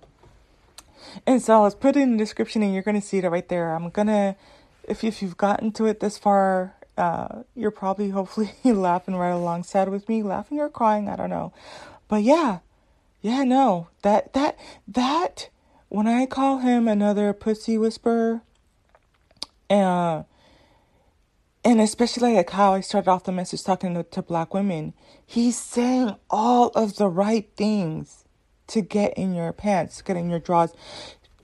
Speaker 1: And so I was putting in the description, and you're going to see it right there. I'm going to if if you've gotten to it this far, uh, you're probably hopefully laughing right alongside with me, laughing or crying, I don't know. But yeah, yeah, no, that that that when I call him another pussy whisperer, uh, and especially like how I started off the message talking to, to black women, he's saying all of the right things to get in your pants, get in your drawers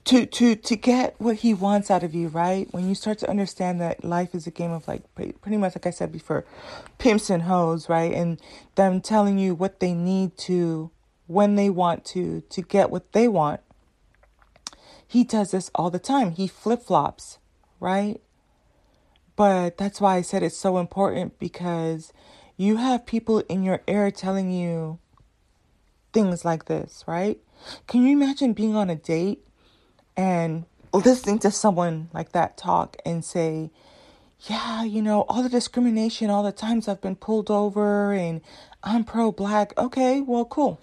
Speaker 1: to to to get what he wants out of you, right? When you start to understand that life is a game of like pretty much like I said before, pimps and hoes, right? And them telling you what they need to when they want to to get what they want. He does this all the time. He flip-flops, right? But that's why I said it's so important because you have people in your ear telling you things like this, right? Can you imagine being on a date and listening to someone like that talk and say, yeah, you know, all the discrimination, all the times I've been pulled over and I'm pro black. Okay, well, cool.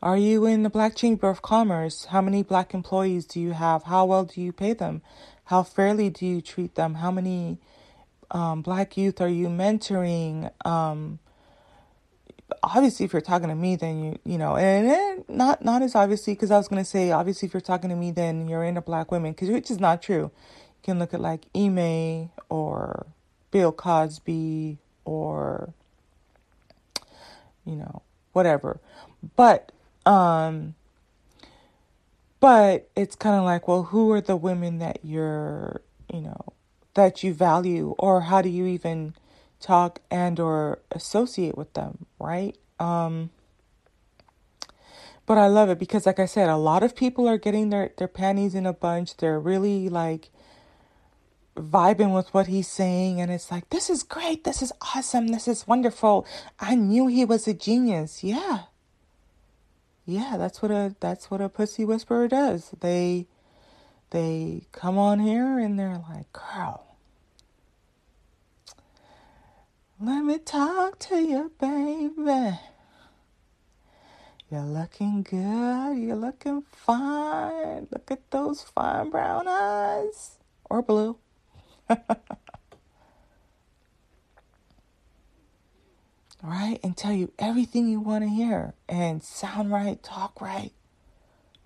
Speaker 1: Are you in the Black Chamber of Commerce? How many black employees do you have? How well do you pay them? How fairly do you treat them? How many um, black youth are you mentoring? Um, obviously if you're talking to me then you you know and, not not as obviously because i was to say obviously if you're talking to me then you're into black women because which is not true you can look at like Ime or bill cosby or you know whatever but um but it's kind of like well who are the women that you're you know that you value or how do you even talk and or associate with them, right? Um but I love it because like I said, a lot of people are getting their their panties in a bunch. They're really like vibing with what he's saying and it's like this is great. This is awesome. This is wonderful. I knew he was a genius. Yeah. Yeah, that's what a that's what a pussy whisperer does. They they come on here and they're like, "Girl, Let me talk to you, baby. You're looking good. You're looking fine. Look at those fine brown eyes. Or blue. right? And tell you everything you want to hear. And sound right, talk right,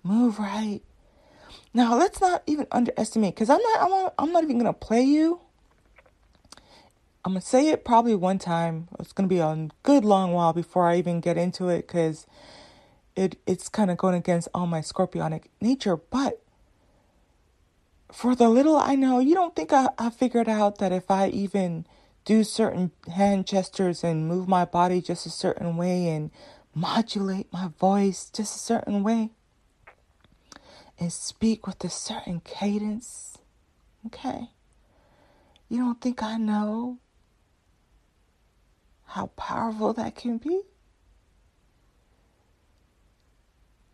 Speaker 1: move right. Now, let's not even underestimate because I'm not, I'm not, I'm not even going to play you. I'm going to say it probably one time. It's going to be a good long while before I even get into it because it, it's kind of going against all my scorpionic nature. But for the little I know, you don't think I, I figured out that if I even do certain hand gestures and move my body just a certain way and modulate my voice just a certain way and speak with a certain cadence. Okay. You don't think I know how powerful that can be?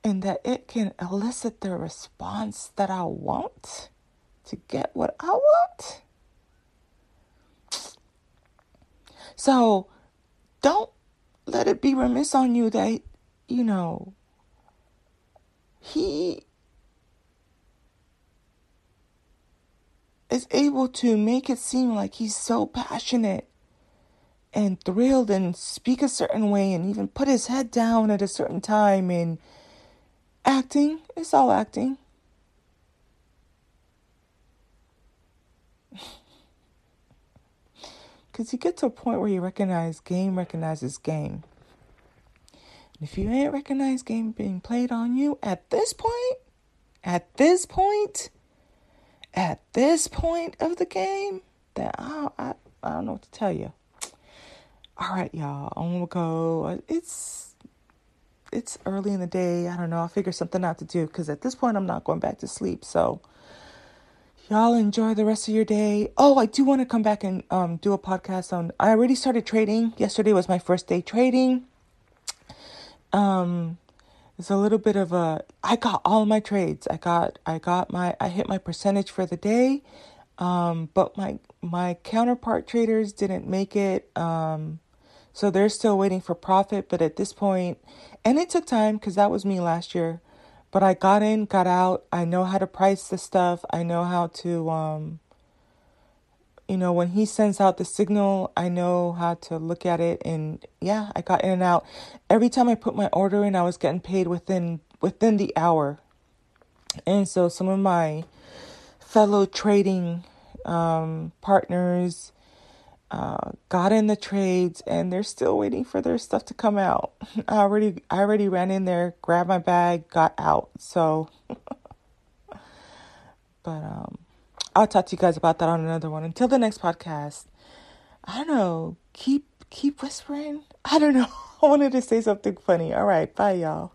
Speaker 1: And that it can elicit the response that I want to get what I want? So don't let it be remiss on you that, you know, he is able to make it seem like he's so passionate and thrilled and speak a certain way and even put his head down at a certain time and acting. It's all acting because you get to a point where you recognize game recognizes game and if you ain't recognized game being played on you at this point at this point at this point of the game that I, I, I don't know what to tell you. All right, y'all, I'm gonna go. It's it's early in the day. I don't know. I'll figure something out to do because at this point I'm not going back to sleep. So y'all enjoy the rest of your day. Oh, I do want to come back and um, do a podcast on. I already started trading. Yesterday was my first day trading. Um, it's a little bit of a I got all my trades. I got I got my I hit my percentage for the day. Um, but my my counterpart traders didn't make it. Um, so they're still waiting for profit, but at this point, and it took time cuz that was me last year. But I got in, got out. I know how to price the stuff. I know how to um you know, when he sends out the signal, I know how to look at it and yeah, I got in and out. Every time I put my order in, I was getting paid within within the hour. And so some of my fellow trading um, partners uh, got in the trades and they're still waiting for their stuff to come out. I already I already ran in there, grabbed my bag, got out. So but um I'll talk to you guys about that on another one. Until the next podcast, I don't know. Keep keep whispering. I don't know. I wanted to say something funny. All right, bye y'all.